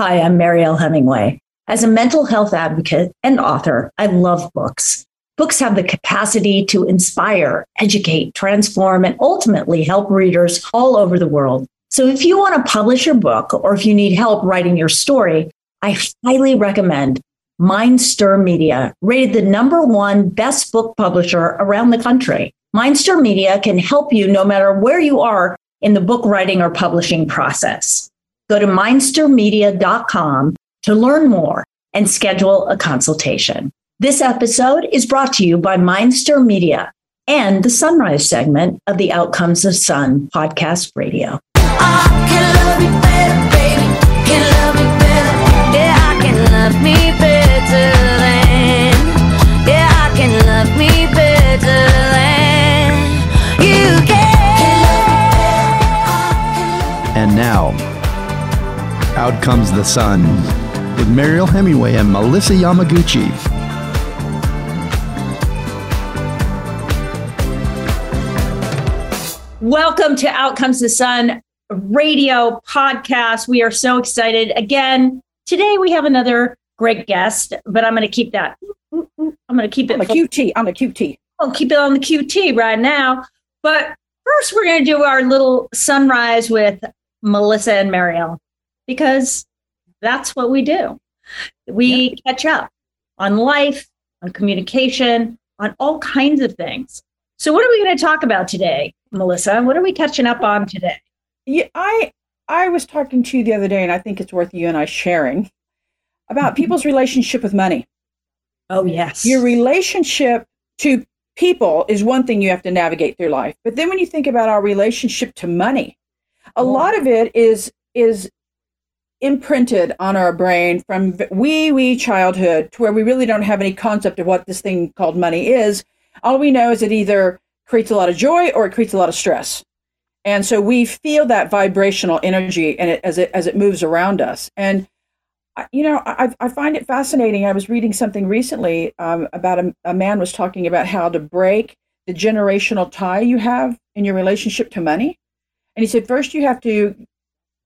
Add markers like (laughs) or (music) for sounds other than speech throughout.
Hi, I'm Mariel Hemingway. As a mental health advocate and author, I love books. Books have the capacity to inspire, educate, transform, and ultimately help readers all over the world. So if you want to publish your book or if you need help writing your story, I highly recommend Mindstir Media, rated the number one best book publisher around the country. Mindstir Media can help you no matter where you are in the book writing or publishing process. Go to mindstirmedia.com to learn more and schedule a consultation. This episode is brought to you by Mindstir Media and the Sunrise segment of the Out Comes the Sun podcast radio. And now, out comes the sun with Mariel Hemingway and Melissa Yamaguchi. Welcome to Out Comes the Sun radio podcast. We are so excited. Again, today we have another great guest, but I'm going to keep that. I'm going to keep it on the QT. On the QT. I'll keep it on the QT right now. But first, we're going to do our little sunrise with Melissa and Mariel because that's what we do. We yeah. catch up on life, on communication, on all kinds of things. So, what are we going to talk about today, Melissa? What are we catching up on today? Yeah, I I was talking to you the other day, and I think it's worth you and I sharing about mm-hmm. people's relationship with money. Oh yes, your relationship to people is one thing you have to navigate through life, but then when you think about our relationship to money, a lot of it is is imprinted on our brain from wee wee childhood to where we really don't have any concept of what this thing called money is. All we know is it either creates a lot of joy or it creates a lot of stress. And so we feel that vibrational energy and it, as it as it moves around us. And you know, I, I find it fascinating. I was reading something recently um, about a, a man was talking about how to break the generational tie you have in your relationship to money. And he said, first you have to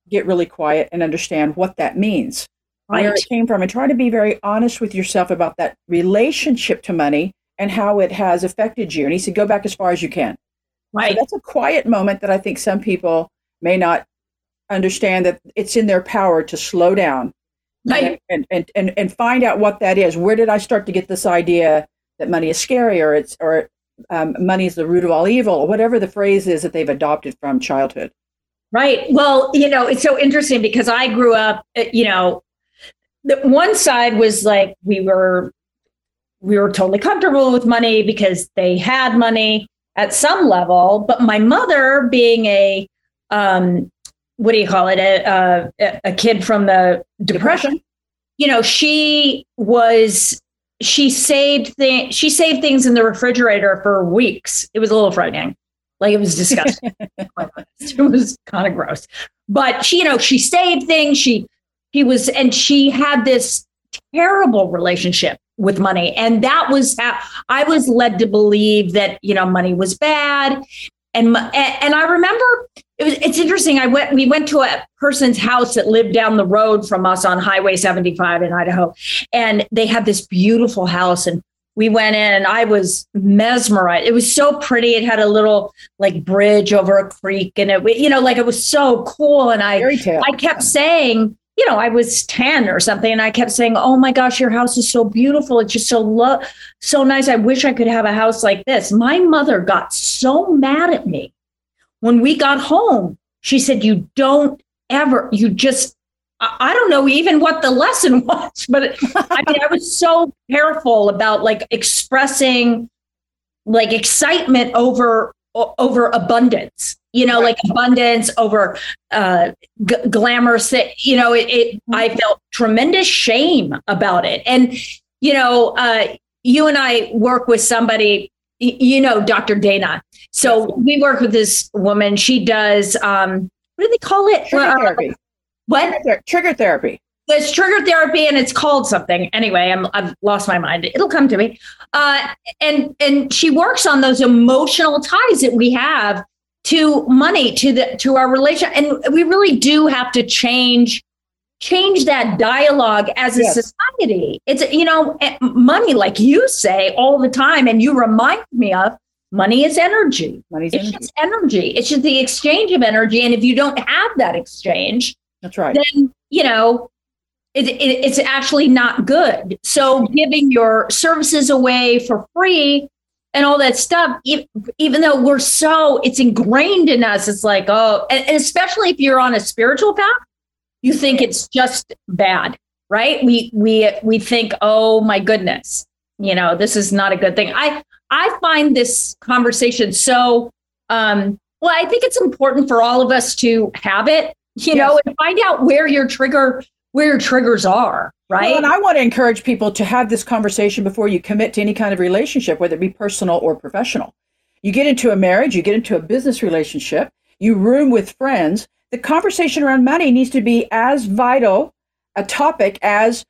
get really quiet and understand what that means, right. where it came from, and try to be very honest with yourself about that relationship to money and how it has affected you. And he said, go back as far as you can. Right. So that's a quiet moment that I think some people may not understand that it's in their power to slow down right. and, and, and, and find out what that is. Where did I start to get this idea that money is scary or it's or um, money is the root of all evil or whatever the phrase is that they've adopted from childhood? Right. Well, you know, it's so interesting because I grew up, uh, you know, the one side was like we were we were totally comfortable with money because they had money at some level, but my mother being a um what do you call it a a, a kid from the depression, depression, you know, she was she saved things she saved things in the refrigerator for weeks. It was a little frightening. Like it was disgusting. (laughs) it was kind of gross. But she, you know, she saved things. She, he was, and she had this terrible relationship with money. And that was how I was led to believe that, you know, money was bad. And, and I remember it was, it's interesting. I went, we went to a person's house that lived down the road from us on Highway 75 in Idaho. And they had this beautiful house and we went in and I was mesmerized. It was so pretty. It had a little like bridge over a creek and it, you know, like it was so cool. And I, I kept saying, you know, I was 10 or something and I kept saying, "Oh my gosh, your house is so beautiful. It's just so lo- so nice. I wish I could have a house like this." My mother got so mad at me when we got home. She said, "You don't ever you just I don't know even what the lesson (laughs) was, but I mean, I was so careful about like expressing like excitement over over abundance. You know, like abundance over uh, g- glamorous. You know, it, it. I mm-hmm. felt tremendous shame about it, and you know, uh, you and I work with somebody. You know, Dr. Dana. So we work with this woman. She does. Um, what do they call it? Uh, what? Trigger, trigger therapy. It's trigger therapy, and it's called something. Anyway, I'm I've lost my mind. It'll come to me. Uh, and and she works on those emotional ties that we have to money, to the to our relation, and we really do have to change change that dialogue as a Yes. society. It's, you know, eh, money, like you say all the time, and you remind me of money is energy. Money's It's energy. just energy. It's just the exchange of energy. And if you don't have that exchange, That's right. then you know it, it, it's actually not good. So giving your services away for free and all that stuff even though we're so it's ingrained in us it's like oh and, and especially if you're on a spiritual path you think it's just bad right? We we we think oh my goodness you know this is not a good thing. I i find this conversation so um well i think it's important for all of us to have it you know and find out where your trigger where your triggers are right Well, and I want to encourage people to have this conversation before you commit to any kind of relationship, whether it be personal or professional. You get into a marriage, you get into a business relationship, you room with friends. The conversation around money needs to be as vital a topic as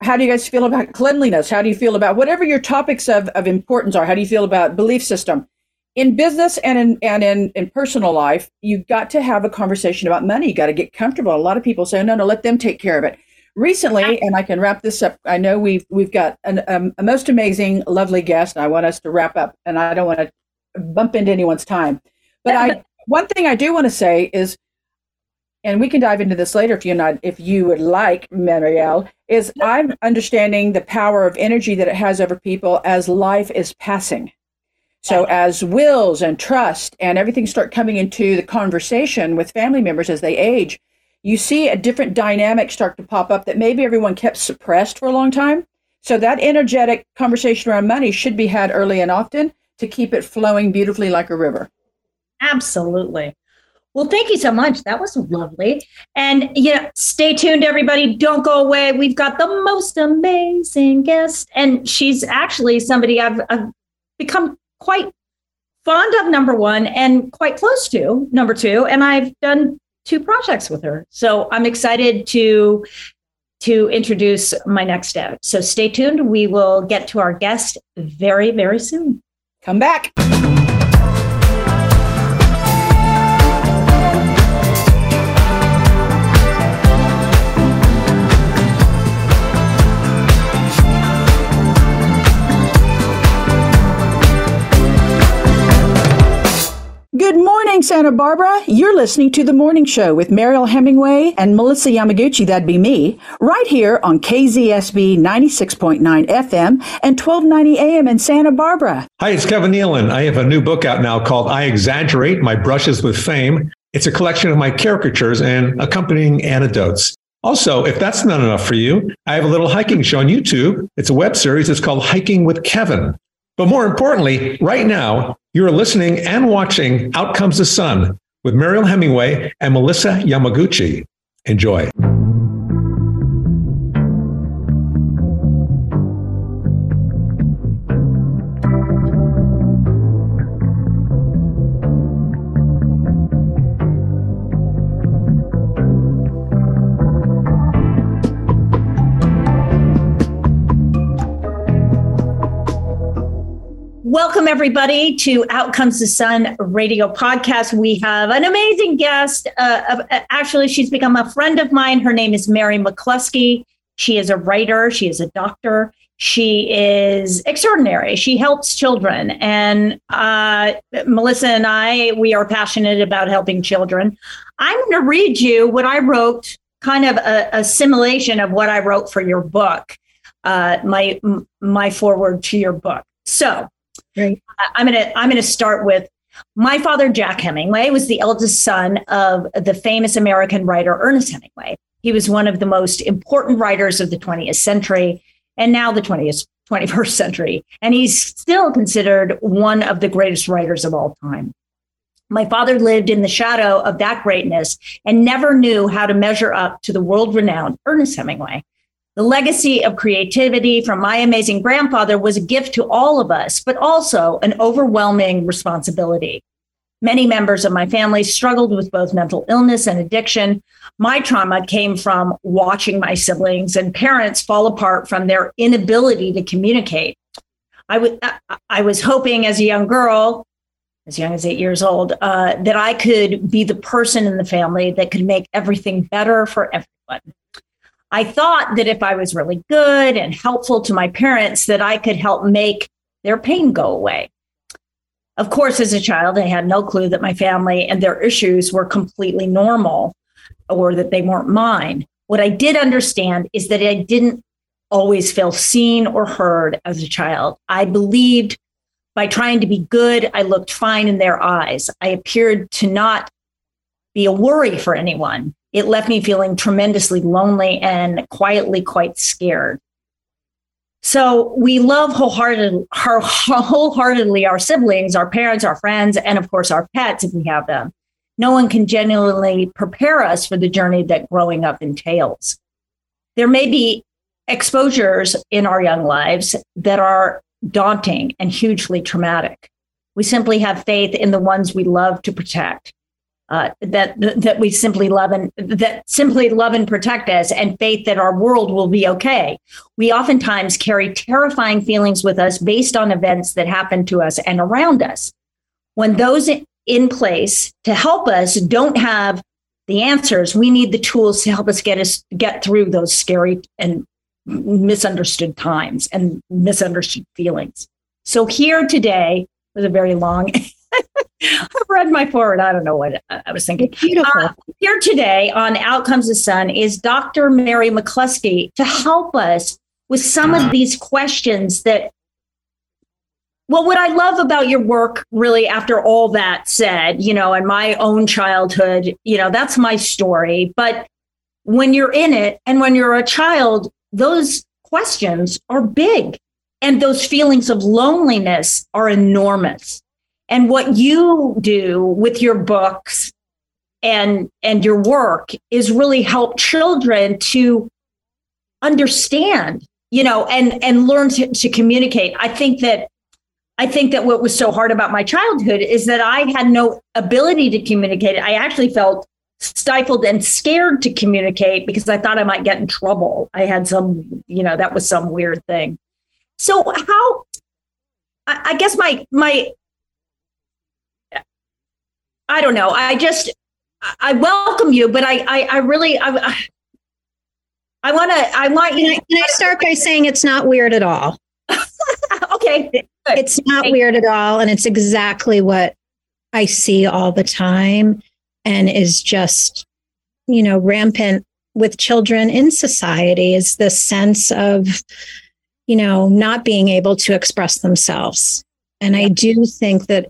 how do you guys feel about cleanliness? How do you feel about whatever your topics of, of importance are? How do you feel about belief system? In business and in and in, in personal life, you've got to have a conversation about money. You got to get comfortable. A lot of people say, no, no, let them take care of it recently and i can wrap this up i know we've we've got an, um, a most amazing lovely guest and i want us to wrap up and i don't want to bump into anyone's time but i (laughs) one thing i do want to say is and we can dive into this later if you not if you would like Mariel is i'm understanding the power of energy that it has over people as life is passing so as wills and trust and everything start coming into the conversation with family members as they age you see a different dynamic start to pop up that maybe everyone kept suppressed for a long time. So that energetic conversation around money should be had early and often to keep it flowing beautifully like a river. Absolutely. Well, thank you so much. That was lovely. And yeah, stay tuned, everybody. Don't go away. We've got the most amazing guest. And she's actually somebody I've, I've become quite fond of, number one, and quite close to, number two. And I've done two projects with her. So I'm excited to to introduce my next step. So stay tuned. We will get to our guest very, very soon. Come back. Santa Barbara. You're listening to The Morning Show with Mariel Hemingway and Melissa Yamaguchi, that'd be me, right here on KZSB 96.9 FM and 1290 AM in Santa Barbara. Hi, it's Kevin Nealon. I have a new book out now called I Exaggerate My Brushes with Fame. It's a collection of my caricatures and accompanying anecdotes. Also, if that's not enough for you, I have a little hiking show on YouTube. It's a web series. It's called Hiking with Kevin. But more importantly, right now, you're listening and watching Out Comes the Sun with Mariel Hemingway and Melissa Yamaguchi. Enjoy. Welcome, everybody, to Out Comes the Sun radio podcast. We have an amazing guest. Uh, uh, actually, she's become a friend of mine. Her name is Mary McCluskey. She is a writer, she is a doctor. She is extraordinary. She helps children. And uh, Melissa and I, we are passionate about helping children. I'm going to read you what I wrote, kind of a, a simulation of what I wrote for your book, uh, my, my foreword to your book. So, Right. I'm gonna I'm gonna start with my father, Jack Hemingway, was the eldest son of the famous American writer Ernest Hemingway. He was one of the most important writers of the 20th century and now the 20th 21st century, and he's still considered one of the greatest writers of all time. My father lived in the shadow of that greatness and never knew how to measure up to the world renowned Ernest Hemingway. The legacy of creativity from my amazing grandfather was a gift to all of us, but also an overwhelming responsibility. Many members of my family struggled with both mental illness and addiction. My trauma came from watching my siblings and parents fall apart from their inability to communicate. I, w- I was hoping as a young girl, as young as eight years old, uh, that I could be the person in the family that could make everything better for everyone. I thought that if I was really good and helpful to my parents, that I could help make their pain go away. Of course, as a child, I had no clue that my family and their issues were completely normal or that they weren't mine. What I did understand is that I didn't always feel seen or heard as a child. I believed by trying to be good, I looked fine in their eyes. I appeared to not be a worry for anyone. It left me feeling tremendously lonely and quietly quite scared. So we love wholeheartedly, (laughs) wholeheartedly our siblings, our parents, our friends, and of course our pets if we have them. No one can genuinely prepare us for the journey that growing up entails. There may be exposures in our young lives that are daunting and hugely traumatic. We simply have faith in the ones we love to protect. Uh, that that we simply love and that simply love and protect us, and faith that our world will be okay. We oftentimes carry terrifying feelings with us based on events that happen to us and around us. When those in place to help us don't have the answers, we need the tools to help us get us get through those scary and misunderstood times and misunderstood feelings. So here today was a very long. (laughs) I've read my foreword. I don't know what I was thinking. Beautiful. Uh, here today on Out Comes the Sun is Dr. Mary McCluskey to help us with some of these questions that. Well, what I love about your work, really, after all that said, you know, and my own childhood, you know, that's my story. But when you're in it and when you're a child, those questions are big and those feelings of loneliness are enormous. And what you do with your books and and your work is really help children to understand, you know, and and learn to, to communicate. I think that I think that what was so hard about my childhood is that I had no ability to communicate. I actually felt stifled and scared to communicate because I thought I might get in trouble. I had some, you know, that was some weird thing. So how I, I guess my my I don't know. I just I welcome you, but I I, I really I I want to I want you. Can I, can I start by saying it's not weird at all? (laughs) okay, good. it's not weird at all, and it's exactly what I see all the time and is just, you know, rampant with children in society is the sense of, you know, not being able to express themselves. And I do think that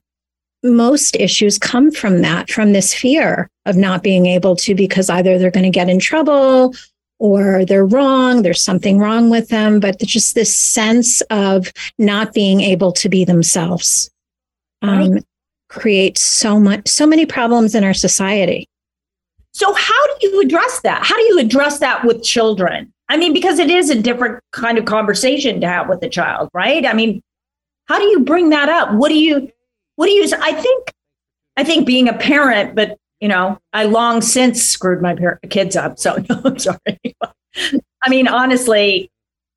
most issues come from that, from this fear of not being able to, because either they're going to get in trouble or they're wrong, there's something wrong with them, but just this sense of not being able to be themselves. Um, creates so much so many problems in our society. So how do you address that? How do you address that with children? I mean because it is a different kind of conversation to have with a child right? I mean how do you bring that up? What do you what do you i think i think being a parent but you know i long since screwed my par- kids up so (laughs) no i'm sorry i mean honestly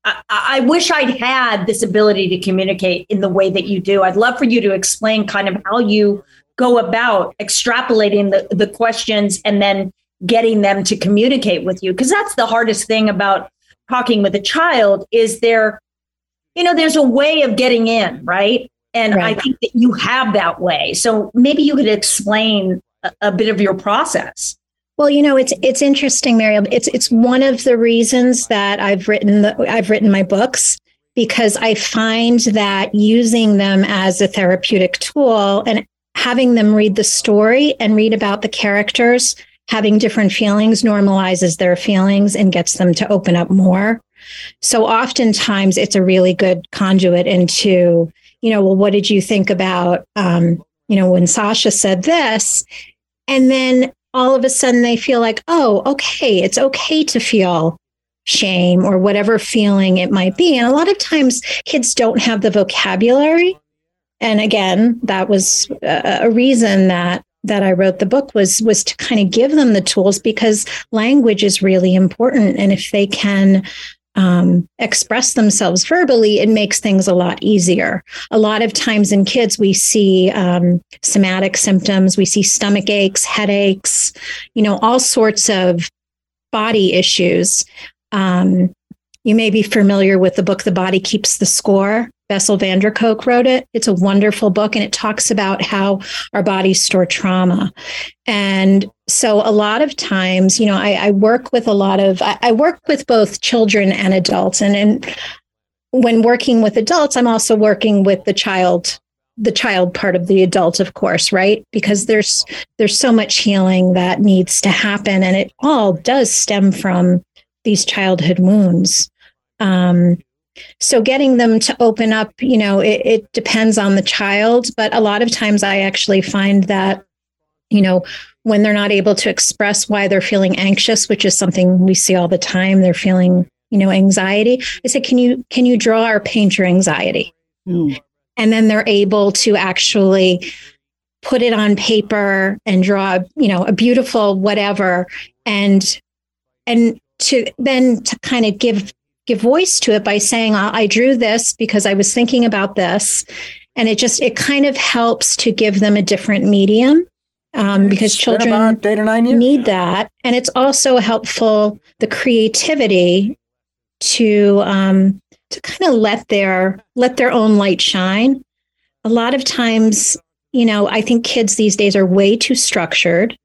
I, I wish I'd had this ability to communicate in the way that you do. I'd love for you to explain kind of how you go about extrapolating the, the questions and then getting them to communicate with you. Because that's the hardest thing about talking with a child is there, you know, there's a way of getting in, right? And right. I think that you have that way. So maybe you could explain a, a bit of your process. Well, you know, it's it's interesting, Mariel. It's it's one of the reasons that I've written the, I've written my books because I find that using them as a therapeutic tool and having them read the story and read about the characters having different feelings normalizes their feelings and gets them to open up more. So oftentimes it's a really good conduit into, you know, well, what did you think about, um, you know, when Sasha said this? And then all of a sudden they feel like, oh, okay, it's okay to feel shame or whatever feeling it might be. And a lot of times kids don't have the vocabulary. And again, that was a reason that that I wrote the book was was to kind of give them the tools because language is really important and if they can um, express themselves verbally, it makes things a lot easier. A lot of times in kids, we see um, somatic symptoms, we see stomach aches, headaches, you know, all sorts of body issues. Um, you may be familiar with the book The Body Keeps the Score. Bessel van der Kolk wrote it. It's a wonderful book and it talks about how our bodies store trauma. And so a lot of times, you know, I, I work with a lot of, I, I, work with both children and adults. And, and when working with adults, I'm also working with the child the child part of the adult of course right because there's there's so much healing that needs to happen and it all does stem from these childhood wounds um, so getting them to open up you know it, it depends on the child but a lot of times i actually find that you know when they're not able to express why they're feeling anxious which is something we see all the time they're feeling you know anxiety i said can you can you draw or paint your anxiety? Mm and then they're able to actually put it on paper and draw you know a beautiful whatever and and to then to kind of give give voice to it by saying I drew this because I was thinking about this. And it just it kind of helps to give them a different medium um, because children need that. And it's also helpful the creativity to um, to kind of let their let their own light shine. A lot of times, you know, I think kids these days are way too structured,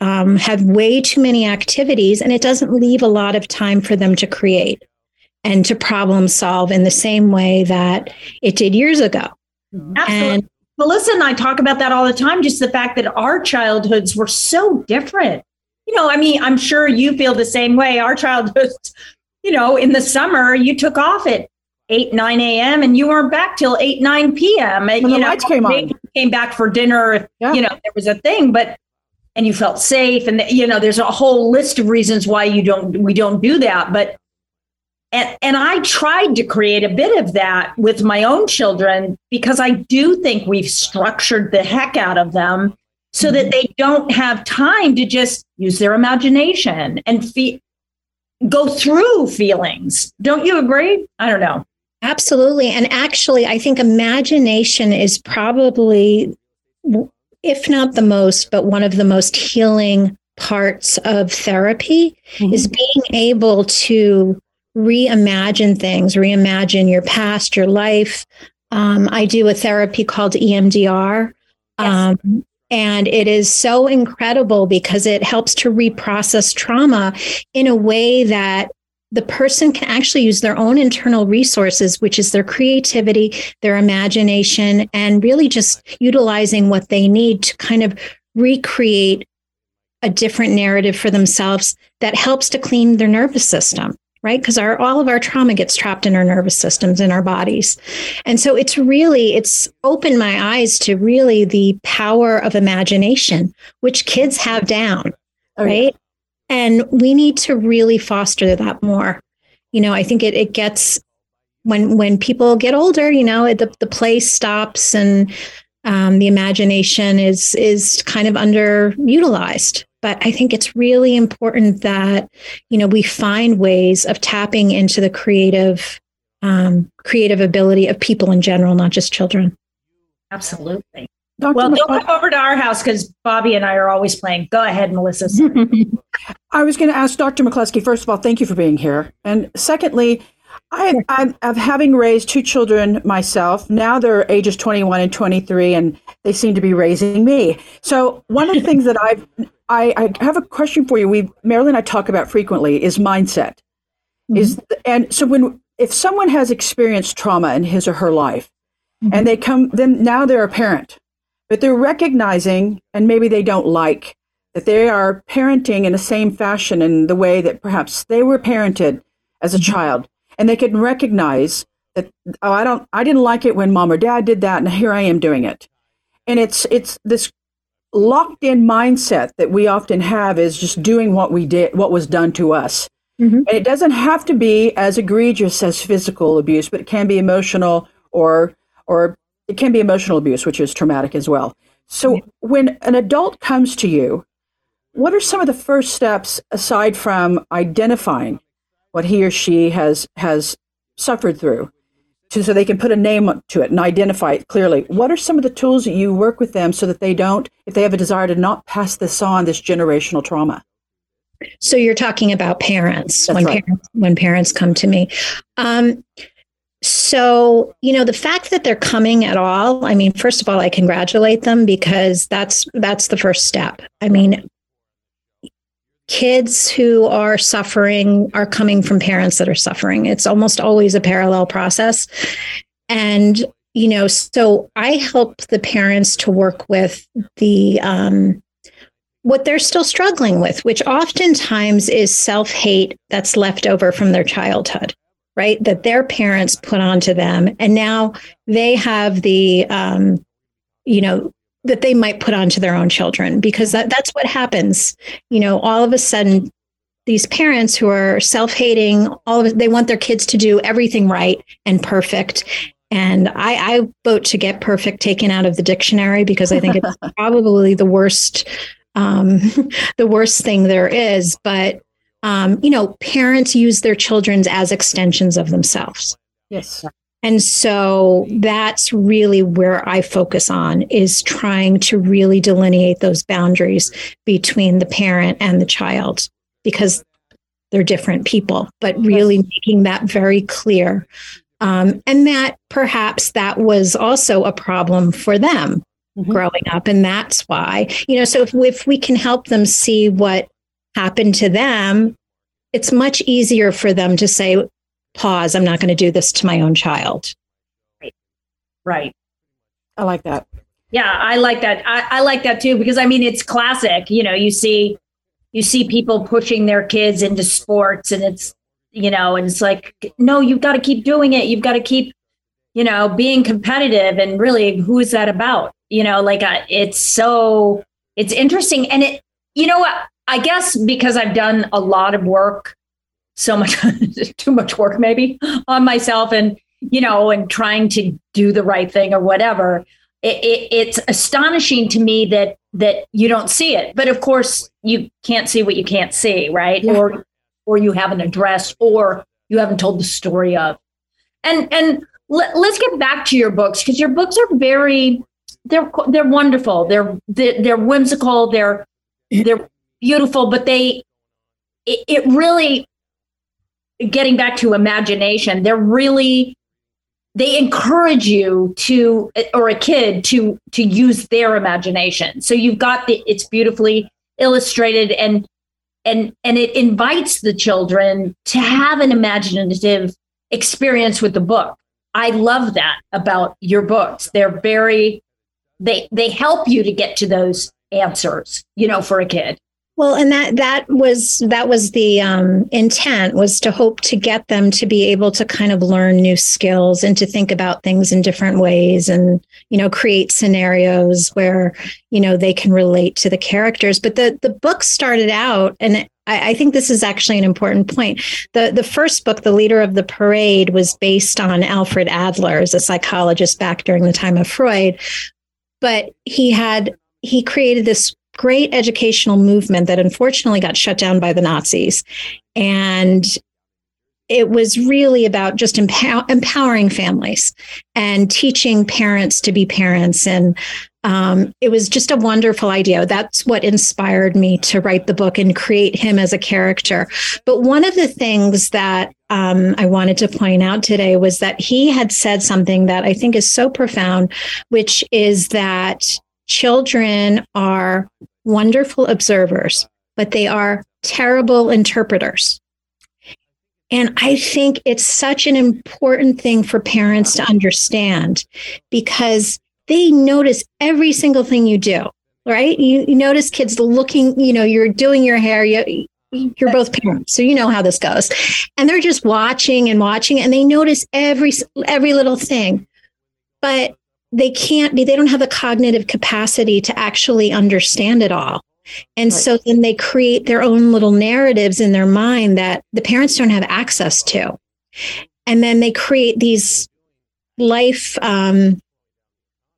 um, have way too many activities, and it doesn't leave a lot of time for them to create and to problem solve in the same way that it did years ago. Absolutely. And Melissa and I talk about that all the time, just the fact that our childhoods were so different. You know, I mean, I'm sure you feel the same way. Our childhoods you know, in the summer, you took off at 8, 9 a.m. and you weren't back till 8, 9 p.m. When you the know, lights came on. Came back for dinner, yeah. you know, there was a thing, but and you felt safe. And you know, there's a whole list of reasons why you don't we don't do that. But and, and I tried to create a bit of that with my own children because I do think we've structured the heck out of them so that mm-hmm. they don't have time to just use their imagination and feel go through feelings. Don't you agree? I don't know. Absolutely. And actually, I think imagination is probably, if not the most, but one of the most healing parts of therapy mm-hmm. is being able to reimagine things, reimagine your past, your life. Um, I do a therapy called EMDR. Yes. Um, and it is so incredible because it helps to reprocess trauma in a way that the person can actually use their own internal resources, which is their creativity, their imagination, and really just utilizing what they need to kind of recreate a different narrative for themselves that helps to clean their nervous system right? Because our all of our trauma gets trapped in our nervous systems in our bodies. And so it's really it's opened my eyes to really the power of imagination which kids have down oh, right? Yeah. and we need to really foster that more. You know i think it, it gets when when people get older you know the, the play stops and um, the imagination is is kind of underutilized but I think it's really important that you know we find ways of tapping into the creative um, creative ability of people in general, not just children. Absolutely. Dr. Well, don't come over to our house because Bobby and I are always playing. Go ahead, Melissa. (laughs) I was going to ask Dr. McCluskey, first of all, thank you for being here. And secondly, I, I'm, I'm having raised two children myself. Now they're ages 21 and 23, and they seem to be raising me. So one of the things that I've I, I have a question for you. We Mariel and I talk about frequently is mindset. Mm-hmm. Is and so when if someone has experienced trauma in his or her life, mm-hmm. and they come then now they're a parent, but they're recognizing and maybe they don't like that they are parenting in the same fashion in the way that perhaps they were parented as a mm-hmm. child and they can recognize that oh i don't i didn't like it when mom or dad did that and here i am doing it. And it's it's this locked in mindset that we often have is just doing what we did what was done to us. Mm-hmm. and it doesn't have to be as egregious as physical abuse but it can be emotional or or it can be emotional abuse which is traumatic as well. So when an adult comes to you what are some of the first steps aside from identifying what he or she has has suffered through to, so they can put a name to it and identify it clearly what are some of the tools that you work with them so that they don't if they have a desire to not pass this on this generational trauma So you're talking about parents That's when right. parents when parents come to me. Um, so you know the fact that they're coming at all. I mean, first of all, I congratulate them because that's that's the first step. I mean, kids who are suffering are coming from parents that are suffering. It's almost always a parallel process, and you know, so I help the parents to work with the um, what they're still struggling with, which oftentimes is self hate that's left over from their childhood, right? That their parents put onto them. And now they have the, um, you know, that they might put onto their own children because that, that's what happens. You know, all of a sudden, these parents who are self hating, all of they want their kids to do everything right and perfect. And I, I vote to get perfect taken out of the dictionary because I think it's (laughs) probably the worst um, (laughs) the worst thing there is. But um, you know, parents use their children as extensions of themselves. Yes. And so that's really where I focus on is trying to really delineate those boundaries between the parent and the child because they're different people, but really making that very clear. Um, and that perhaps that was also a problem for them Mhm. growing up. And that's why, you know, so if, if we can help them see what happened to them, it's much easier for them to say, pause, I'm not going to do this to my own child. Right. right I like that. Yeah, I like that. I, I like that too because I mean it's classic. You know, you see you see people pushing their kids into sports and it's you know, and it's like, no, you've got to keep doing it. You've got to keep, you know, being competitive. And really, who is that about? You know, like uh, it's so it's interesting. And it, you know what? I guess because I've done a lot of work, so much (laughs) too much work maybe on myself, and you know, and trying to do the right thing or whatever. It, it, it's astonishing to me that that you don't see it, but of course you can't see what you can't see, right? Yeah. Or or you haven't addressed, or you haven't told the story of. And and let, let's get back to your books because your books are very they're they're wonderful. They're they're, they're whimsical. They're they're beautiful, but they it, it really getting back to imagination. They're really they encourage you to or a kid to to use their imagination. So you've got the it's beautifully illustrated and and and it invites the children to have an imaginative experience with the book. I love that about your books. They're very they they help you to get to those answers, you know, for a kid. Well, and that that was that was the um, intent was to hope to get them to be able to kind of learn new skills and to think about things in different ways, and you know, create scenarios where you know they can relate to the characters. But the the book started out, and I, I think this is actually an important point. the The first book, "The Leader of the Parade," was based on Alfred Adler, as a psychologist back during the time of Freud, but he had he created this great educational movement that unfortunately got shut down by the Nazis. And it was really about just empow- empowering families and teaching parents to be parents. And um, it was just a wonderful idea. That's what inspired me to write the book and create him as a character. But one of the things that um, I wanted to point out today was that he had said something that I think is so profound, which is that children are wonderful observers, but they are terrible interpreters. And I think it's such an important thing for parents to understand because they notice every single thing you do, right? You, you notice kids looking, you know, you're doing your hair, you, you're both parents, so you know how this goes. And they're just watching and watching and they notice every every little thing. But they can't be they don't have the cognitive capacity to actually understand it all. And Right. so then they create their own little narratives in their mind that the parents don't have access to. And then they create these life um,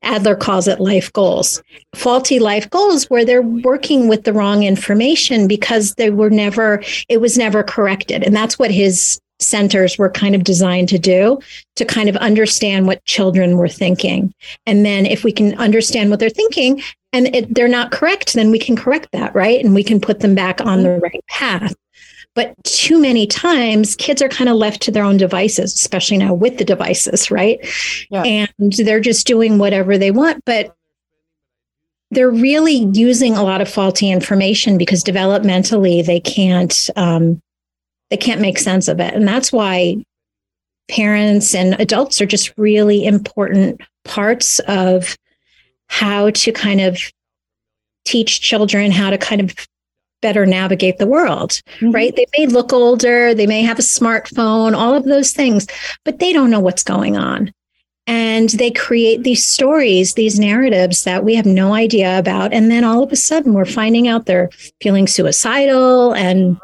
adler calls it life goals faulty life goals where they're working with the wrong information because they were never it was never corrected. And that's what his centers were kind of designed to do to kind of understand what children were thinking. And then if we can understand what they're thinking and it, they're not correct, then we can correct that, right? And we can put them back on the right path. But too many times, kids are kind of left to their own devices, especially now with the devices, right? Yeah. And they're just doing whatever they want. But they're really using a lot of faulty information because developmentally they can't um, they can't make sense of it. And that's why parents and adults are just really important parts of how to kind of teach children how to kind of better navigate the world mm-hmm. right? They may look older they may have a smartphone all of those things but they don't know what's going on. And they create these stories these narratives that we have no idea about. And then all of a sudden we're finding out they're feeling suicidal and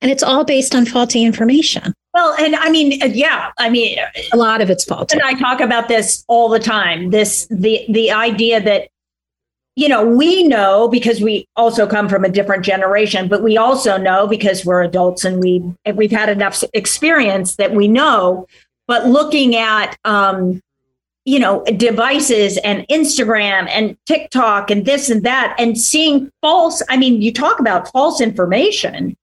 and it's all based on faulty information. Well and i mean uh, yeah i mean a lot of it's faulty. And i talk about this all the time this the the idea that you know we know because we also come from a different generation but we also know because we're adults and we we've had enough experience that we know. But looking at um, you know devices and instagram and tiktok and this and that and seeing false i mean you talk about false information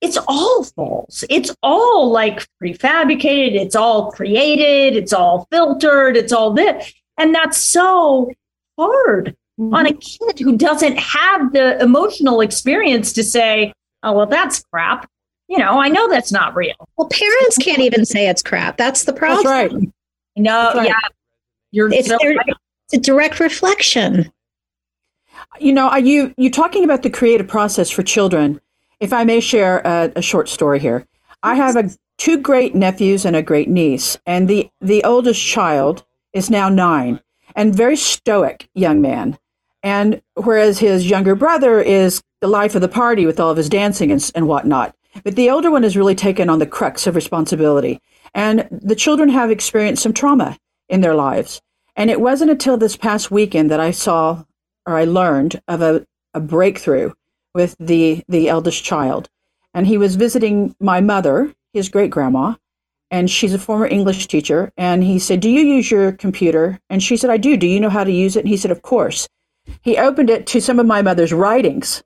it's all false it's all like prefabricated it's all created it's all filtered it's all this and that's so hard mm-hmm. on a kid who doesn't have the emotional experience to say oh well that's crap you know, I know that's not real. Well, parents can't even say it's crap. That's the problem. That's right. No, right. yeah. You're it's, so right. it's a direct reflection. You know, are you you talking about the creative process for children? If I may share a, a short story here, I have a, two great nephews and a great niece, and the the oldest child is now nine and very stoic young man, and whereas his younger brother is the life of the party with all of his dancing and, and whatnot. But the older one has really taken on the crux of responsibility. And the children have experienced some trauma in their lives. And it wasn't until this past weekend that I saw or I learned of a, a breakthrough with the, the eldest child. And he was visiting my mother, his great grandma, and she's a former English teacher. And he said, Do you use your computer? And she said, I do. Do you know how to use it? And he said, Of course. He opened it to some of my mother's writings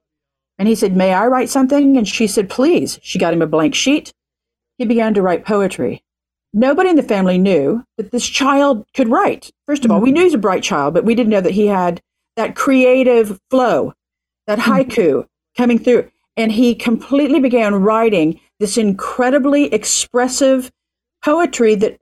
and he said, May I write something? And she said, Please. She got him a blank sheet. He began to write poetry. Nobody in the family knew that this child could write. First of all, we knew he was a bright child, but we didn't know that he had that creative flow, that mm-hmm. haiku coming through. And he completely began writing this incredibly expressive poetry that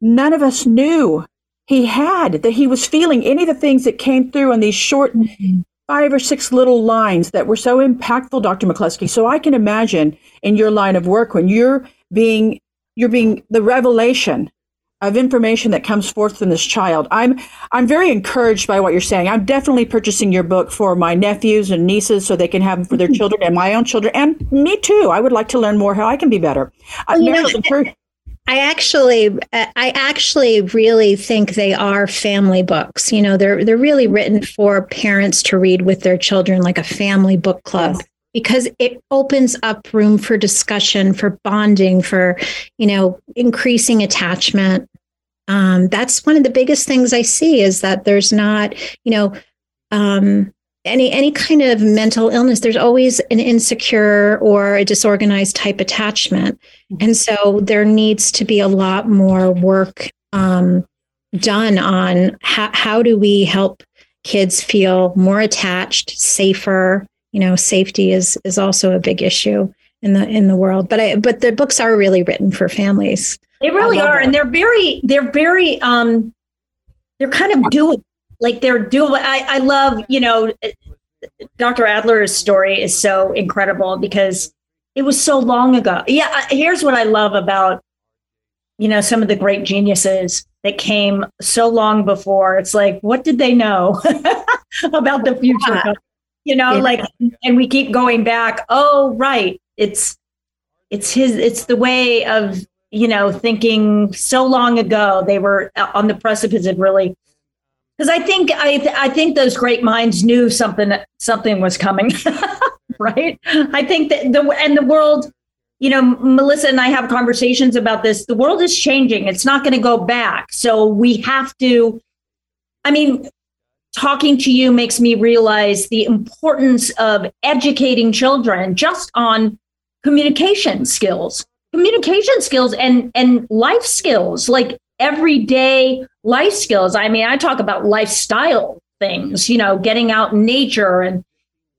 none of us knew he had, that he was feeling any of the things that came through on these short mm-hmm five or six little lines that were so impactful, Dr. McCluskey. So I can imagine in your line of work when you're being you're being the revelation of information that comes forth from this child. I'm I'm very encouraged by what you're saying. I'm definitely purchasing your book for my nephews and nieces so they can have them for their mm-hmm. children and my own children and me too. I would like to learn more how I can be better. Well, you know, I actually, uh, I actually really think they are family books. You know, they're they're really written for parents to read with their children, like a family book club, yes. Because it opens up room for discussion, for bonding, for you know, increasing attachment. Um, that's one of the biggest things I see is that there's not, you know, um, any any kind of mental illness there's always an insecure or a disorganized type attachment mm-hmm. and so there needs to be a lot more work um, done on how, how do we help kids feel more attached safer you know safety is is also a big issue in the in the world. But i but the books are really written for families. They really are and they're very they're very um they're kind of doing like they're doing I, I love you know dr adler's story is so incredible because it was so long ago. Yeah here's what i love about you know some of the great geniuses that came so long before. It's like what did they know (laughs) about the future? Yeah. You know yeah. like and we keep going back oh right it's it's his it's the way of you know thinking so long ago they were uh, on the precipice of really because I think I th- I think those great minds knew something something was coming, (laughs) right? I think that the and the world you know, Melissa and I have conversations about this. The world is changing. It's not going to go back. So we have to, I mean, talking to you makes me realize the importance of educating children just on communication skills, communication skills and, and life skills, like everyday life skills. I mean, I talk about lifestyle things, you know, getting out in nature and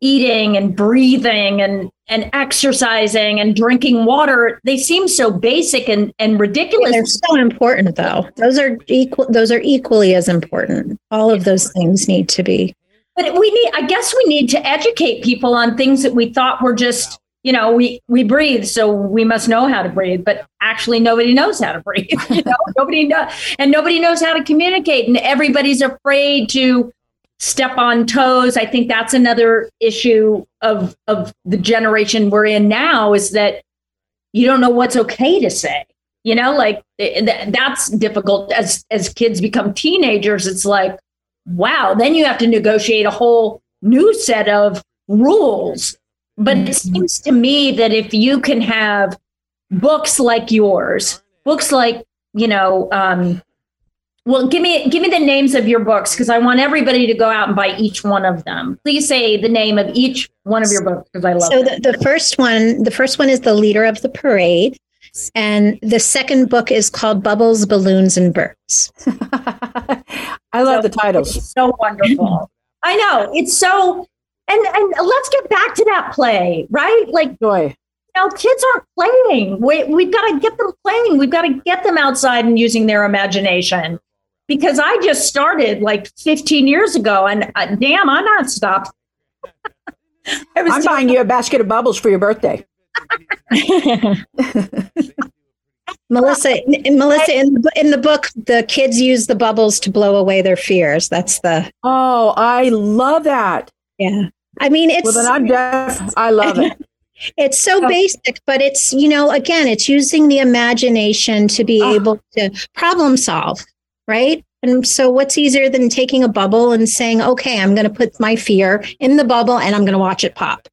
eating and breathing and and exercising and drinking water they seem so basic and and ridiculous. they're so important though. Those are equal those are equally as important. All of those things need to be. But we need i guess we need to educate people on things that we thought were just you know we we breathe so we must know how to breathe but actually nobody knows how to breathe (laughs) you know? Nobody knows and nobody knows how to communicate and everybody's afraid to step on toes. I think that's another issue of of the generation we're in now is that you don't know what's okay to say. You know, like that's difficult as as kids become teenagers. It's like, wow, then you have to negotiate a whole new set of rules. But it mm-hmm. seems to me that if you can have books like yours, books like you know um, well, give me give me the names of your books because I want everybody to go out and buy each one of them. Please say the name of each one of your books because I love. So the, the first one, the first one is the leader of the parade, and the second book is called Bubbles, Balloons, and Birds. (laughs) I love so, the titles. So wonderful. I know it's so. And and let's get back to that play, right? Like joy. You know, kids aren't playing. We, we've got to get them playing. We've got to get them outside and using their imagination because I just started like 15 years ago and uh, damn, I'm not stopped. (laughs) I'm buying you a basket of bubbles for your birthday. (laughs) Melissa, Melissa, in the, in the book, the kids use the bubbles to blow away their fears. That's the. Oh, I love that. Yeah, I mean, it's. Well, then I'm deaf. I love it. (laughs) it's so basic, but it's you know, again, it's using the imagination to be oh. able to problem solve right? And so, what's easier than taking a bubble and saying, okay, I'm going to put my fear in the bubble and I'm going to watch it pop?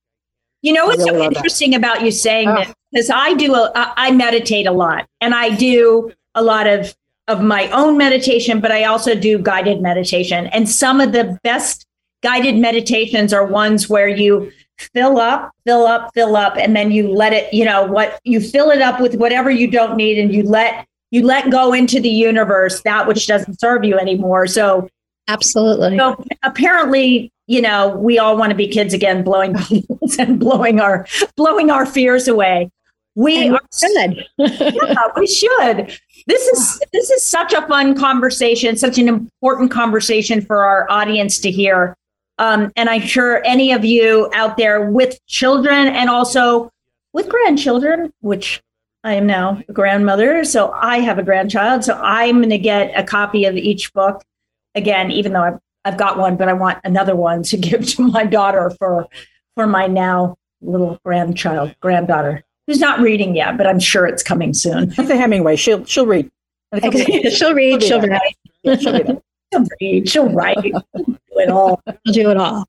You know what's really so interesting that. about you saying oh. this? Because I do, a, I meditate a lot and I do a lot of, of my own meditation, but I also do guided meditation. And some of the best guided meditations are ones where you fill up, fill up, fill up, and then you let it, you know, what you fill it up with whatever you don't need and you let you let go into the universe that which doesn't serve you anymore. So absolutely. So apparently, you know, we all want to be kids again, blowing (laughs) bubbles and blowing our blowing our fears away. We should. (laughs) yeah, we should. This is this is such a fun conversation, such an important conversation for our audience to hear. Um, and I'm sure any of you out there with children and also with grandchildren, which I am now a grandmother, so I have a grandchild. So I'm going to get a copy of each book. Again, even though I've, I've got one, but I want another one to (laughs) give to my daughter for for my now little grandchild, granddaughter, who's not reading yet, but I'm sure it's coming soon. the Hemingway, she'll she'll read. (laughs) she'll read. She'll, she'll write. she'll read. (laughs) She'll read. She'll write. do it all. She'll do it all.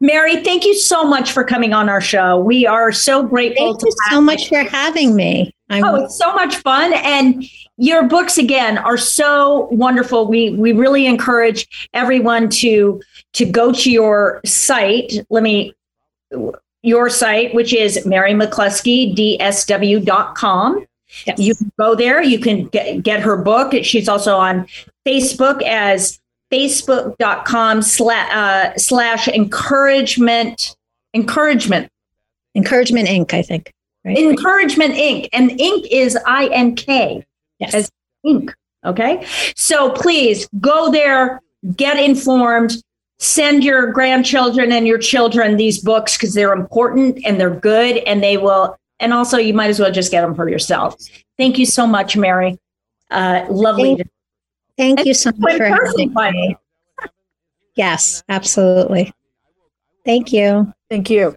Mary, thank you so much for coming on our show. We are so grateful. Thank you so much for having me. I'm- oh, it's so much fun. And your books again are so wonderful. We we really encourage everyone to to go to your site. Let me your site, which is Mary McCluskey, DSW.com. Yes. You can go there. You can get, get her book. She's also on Facebook as facebook.com slash, uh, slash encouragement, encouragement. Encouragement Inc., I think. Right? Encouragement Inc. And Inc. is I N K yes. as Inc. Okay. So please go there, get informed, send your grandchildren and your children these books because they're important and they're good and they will. And also, you might as well just get them for yourself. Thank you so much, Mary. Uh, lovely. Thank, Thank you so much for having me. Yes, absolutely. Thank you. Thank you.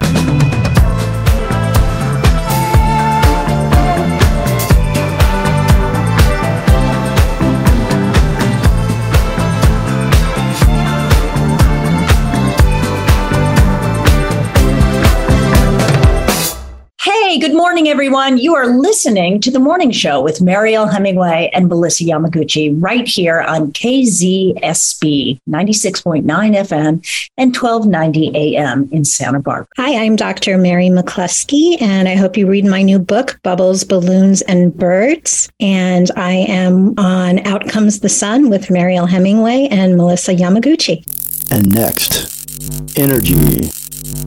Good morning, everyone. You are listening to the morning show with Mariel Hemingway and Melissa Yamaguchi right here on KZSB 96.9 FM and 1290 AM in Santa Barbara. Hi, I'm Dr. Mary McCluskey, and I hope you read my new book, Bubbles, Balloons, and Birds. And I am on Out Comes the Sun with Mariel Hemingway and Melissa Yamaguchi. And next, Energy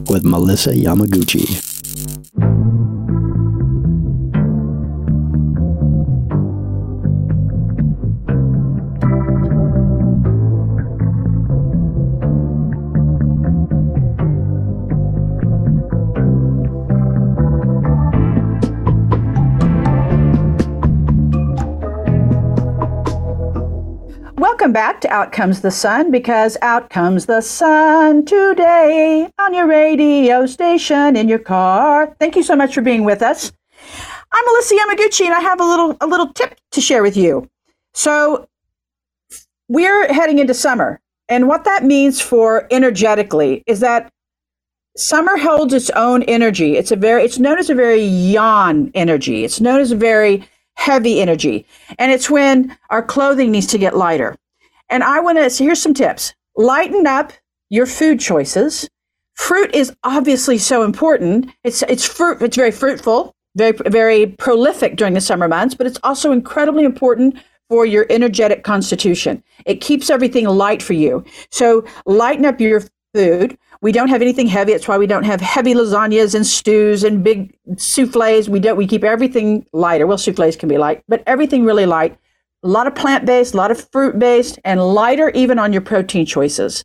with Melissa Yamaguchi. Thank you. Welcome back to Out Comes the Sun because out comes the sun today on your radio station in your car. Thank you so much for being with us. I'm Melissa Yamaguchi and I have a little a little tip to share with you. So we're heading into summer and what that means for energetically is that summer holds its own energy. It's a very it's known as a very yang energy. It's known as a very heavy energy. And it's when our clothing needs to get lighter. And I want to, so here's some tips lighten up your food choices. Fruit is obviously so important. It's, it's fruit, it's very fruitful, very, very prolific during the summer months, but it's also incredibly important for your energetic constitution. It keeps everything light for you. So lighten up your food. We don't have anything heavy. That's why we don't have heavy lasagnas and stews and big souffles. We don't. We keep everything lighter. Well, souffles can be light, but everything really light a lot of plant based, a lot of fruit based, and lighter even on your protein choices.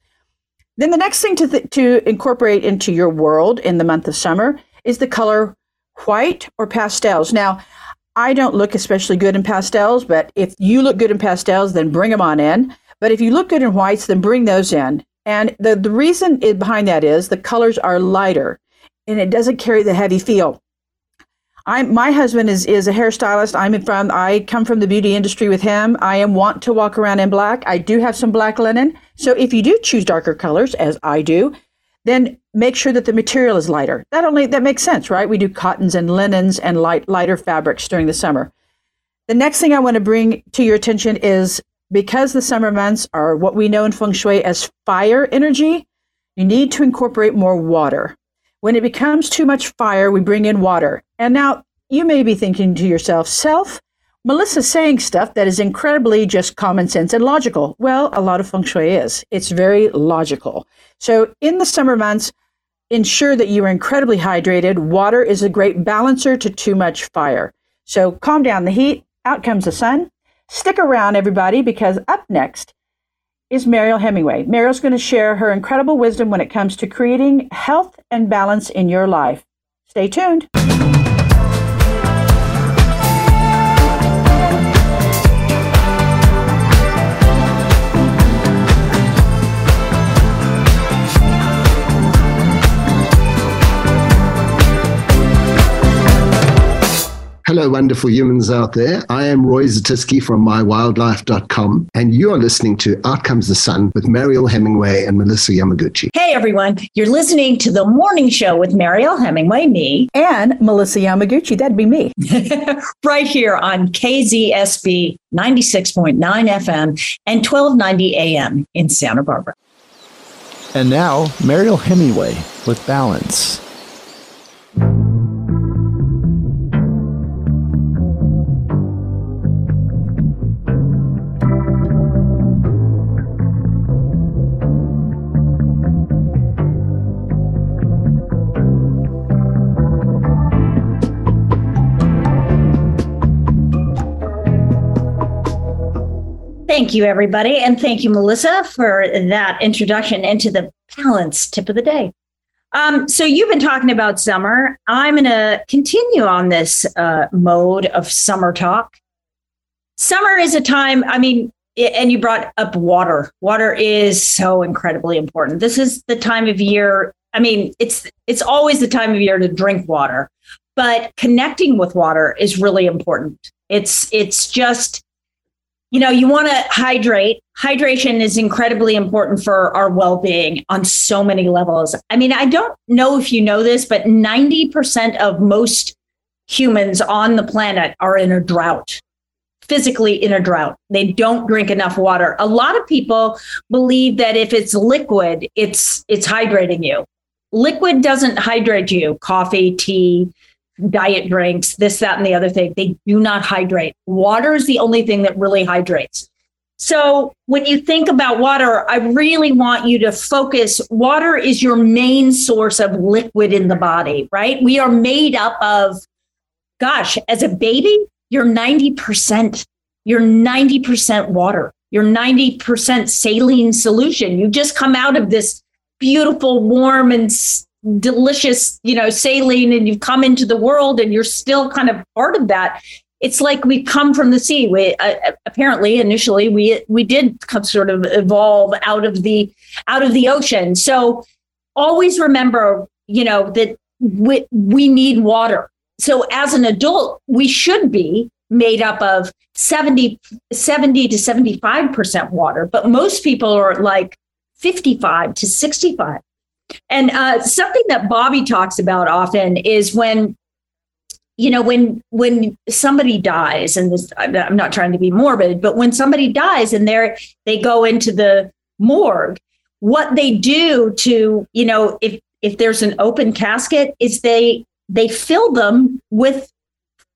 Then the next thing to, th- to incorporate into your world in the month of summer is the color white or pastels. Now, I don't look especially good in pastels, but if you look good in pastels, then bring them on in. But if you look good in whites, then bring those in. And the, the reason behind that is the colors are lighter and it doesn't carry the heavy feel. I'm my husband is is a hairstylist. I'm from I come from the beauty industry with him. I am want to walk around in black. I do have some black linen. So if you do choose darker colors, as I do, then make sure that the material is lighter. That only that makes sense, right? We do cottons and linens and light lighter fabrics during the summer. The next thing I want to bring to your attention is because the summer months are what we know in feng shui as fire energy, you need to incorporate more water. When it becomes too much fire, we bring in water. And now you may be thinking to yourself, self, Melissa's saying stuff that is incredibly just common sense and logical. Well, a lot of feng shui is. It's very logical. So in the summer months, ensure that you are incredibly hydrated. Water is a great balancer to too much fire. So calm down the heat. Out comes the sun. Stick around, everybody, because up next is Mariel Hemingway. Mariel's going to share her incredible wisdom when it comes to creating health and balance in your life. Stay tuned. Hello, wonderful humans out there. I am Roy Zatiski from mywildlife.com, and you are listening to Out Comes the Sun with Mariel Hemingway and Melissa Yamaguchi. Hey, everyone. You're listening to the morning show with Mariel Hemingway, me, and Melissa Yamaguchi. That'd be me. (laughs) right here on KZSB 96.9 FM and 1290 AM in Santa Barbara. And now, Mariel Hemingway with Balance. Thank you, everybody. And thank you, Melissa, for that introduction into the balance tip of the day. Um, so, you've been talking about summer. I'm going to continue on this uh, mode of summer talk. Summer is a time, I mean, and you brought up water. Water is so incredibly important. This is the time of year. I mean, it's it's always the time of year to drink water, but connecting with water is really important. It's it's just you know, you want to hydrate. Hydration is incredibly important for our well being on so many levels. I mean, I don't know if you know this, but 90% of most humans on the planet are in a drought physically in a drought. They don't drink enough water. A lot of people believe that if it's liquid, it's it's hydrating you. Liquid doesn't hydrate you. Coffee, tea, diet drinks, this, that, and the other thing. They do not hydrate. Water is the only thing that really hydrates. So when you think about water, I really want you to focus. Water is your main source of liquid in the body, right? We are made up of, gosh, as a baby, you're 90%, you're 90% water. You're 90% saline solution. You just come out of this beautiful, warm, and delicious, you know, saline, and you've come into the world and you're still kind of part of that. It's like we come from the sea. We uh, apparently initially we we did come sort of evolve out of the out of the ocean. So always remember, you know, that we, we need water so as an adult, we should be made up of 70, 70 to 75% water, but most people are like 55 to 65. And uh, something that Bobby talks about often is when, you know, when when somebody dies, and this, I'm not trying to be morbid, but when somebody dies and they're they go into the morgue, what they do to, you know, if if there's an open casket, is they they fill them with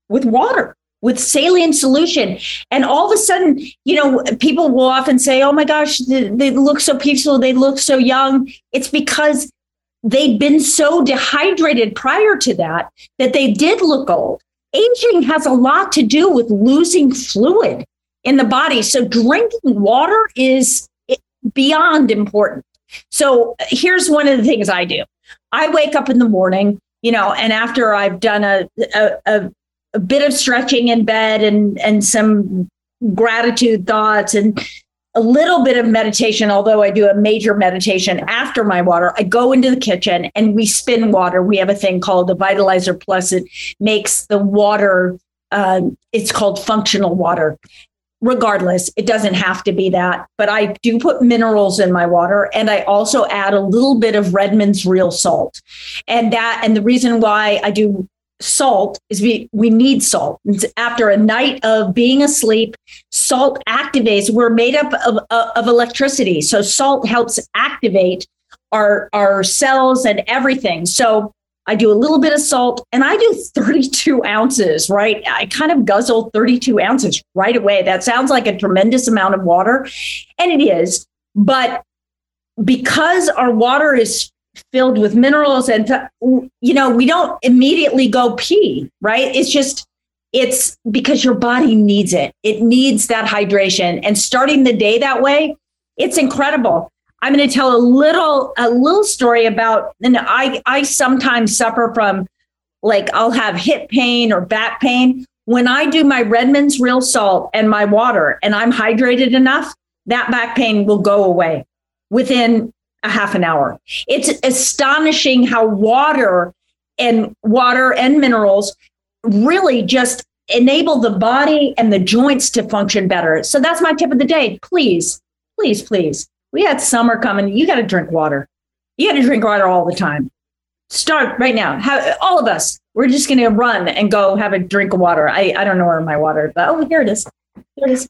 with water with saline solution. And all of a sudden you know people will often say oh my gosh they, they look so peaceful they look so young. It's because they'd been so dehydrated prior to that that they did look old. Aging has a lot to do with losing fluid in the body. So drinking water is beyond important. So uh, here's one of the things i do. I wake up in the morning you know, and after I've done a, a, a bit of stretching in bed and, and some gratitude thoughts and a little bit of meditation, although I do a major meditation after my water, I go into the kitchen and we spin water. We have a thing called the Vitalizer Plus. It makes the water, uh, it's called functional water regardless, it doesn't have to be that, but I do put minerals in my water and I also add a little bit of Redmond's real salt. And that, and the reason why I do salt is we, we need salt. After a night of being asleep, salt activates, we're made up of, of electricity. So salt helps activate our, our cells and everything. So I do a little bit of salt and I do (laughs) 32 ounces, right? I kind of guzzle 32 ounces right away. That sounds like a tremendous amount of water, and it is. But because our water is filled with minerals and, you know, we don't immediately go pee, right? It's just, it's because your body needs it. It needs that hydration. And starting the day that way, it's incredible. I'm going to tell a little a little story about and I I sometimes suffer from like I'll have hip pain or back pain. When I do my Redmond's real salt and my water and I'm hydrated enough, that back pain will go away within a half an hour. It's astonishing how water and water and minerals really just enable the body and the joints to function better. So that's my tip of the day. Please, please, please we had summer coming. You got to drink water. You got to drink water all the time. Start right now. Have, all of us, we're just going to run and go have a drink of water. I, I don't know where my water, but oh, here it is. Here it is.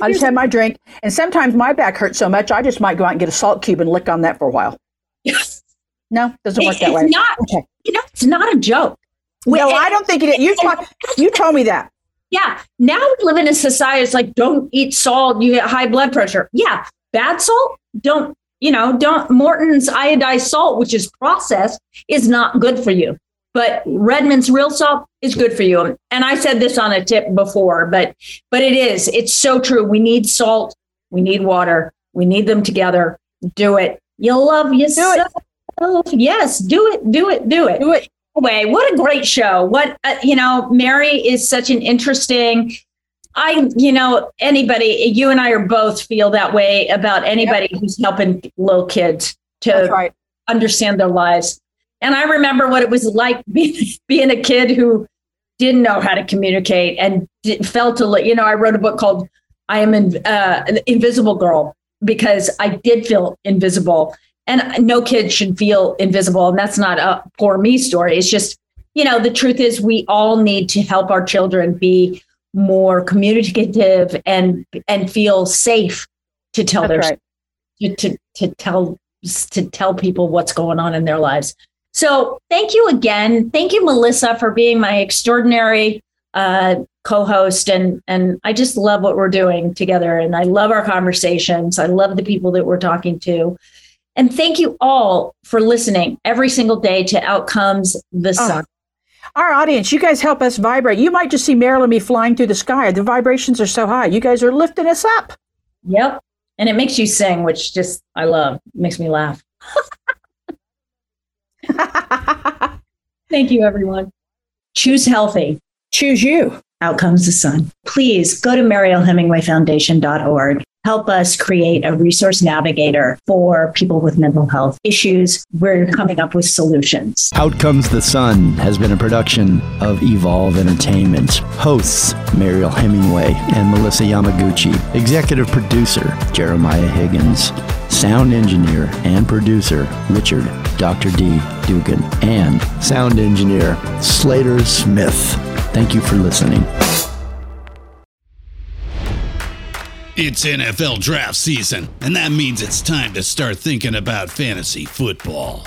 I just had my drink. And sometimes my back hurts so much, I just might go out and get a salt cube and lick on that for a while. Yes. (laughs) No, doesn't work it, that it's way. Not, okay. You know, it's not a joke. No, I don't think it is. You, talk, you told me that. Yeah. Now we live in a society. It's like, don't eat salt. You get high blood pressure. Yeah bad salt don't you know don't morton's iodized salt which is processed is not good for you but redmond's real salt is good for you. And i said this on a tip before but but it is. It's so true. We need salt. We need water. We need them together. Do it. You'll love yourself. Yes. Do it. Do it. Do it. Do it. Way, what a great show. What uh, you know mary is such an interesting I, you know, anybody, you and I are both feel that way about anybody yep. who's helping little kids to right. understand their lives. And I remember what it was like (laughs) being, being a kid who didn't know how to communicate and felt a little, you know, I wrote a book called I Am in, uh, Invisible Girl because I did feel invisible. And no kid should feel invisible. And that's not a poor me story. It's just you know, the truth is we all need to help our children be more communicative and and feel safe to tell That's their right. to, to to tell to tell people what's going on in their lives. So thank you again. Thank you, Melissa, for being my extraordinary uh, co-host, and and I just love what we're doing together, and I love our conversations. I love the people that we're talking to, and thank you all for listening every single day to Out Comes the Oh. Sun. Our audience, you guys help us vibrate. You might just see Mariel and me flying through the sky. The vibrations are so high. You guys are lifting us up. Yep, and it makes you sing, which just I love. It makes me laugh. (laughs) (laughs) Thank you, everyone. Choose healthy. Choose you. Out comes the sun. Please go to marielhemingwayfoundation.org. Help us create a resource navigator for people with mental health issues. We're coming up with solutions. Out Comes the Sun has been a production of Evolve Entertainment. Hosts Mariel Hemingway and Melissa Yamaguchi. Executive producer Jeremiah Higgins. Sound engineer and producer Richard Dr. D. Dugan. And sound engineer Slater Smith. Thank you for listening. It's NFL draft season, and that means it's time to start thinking about fantasy football.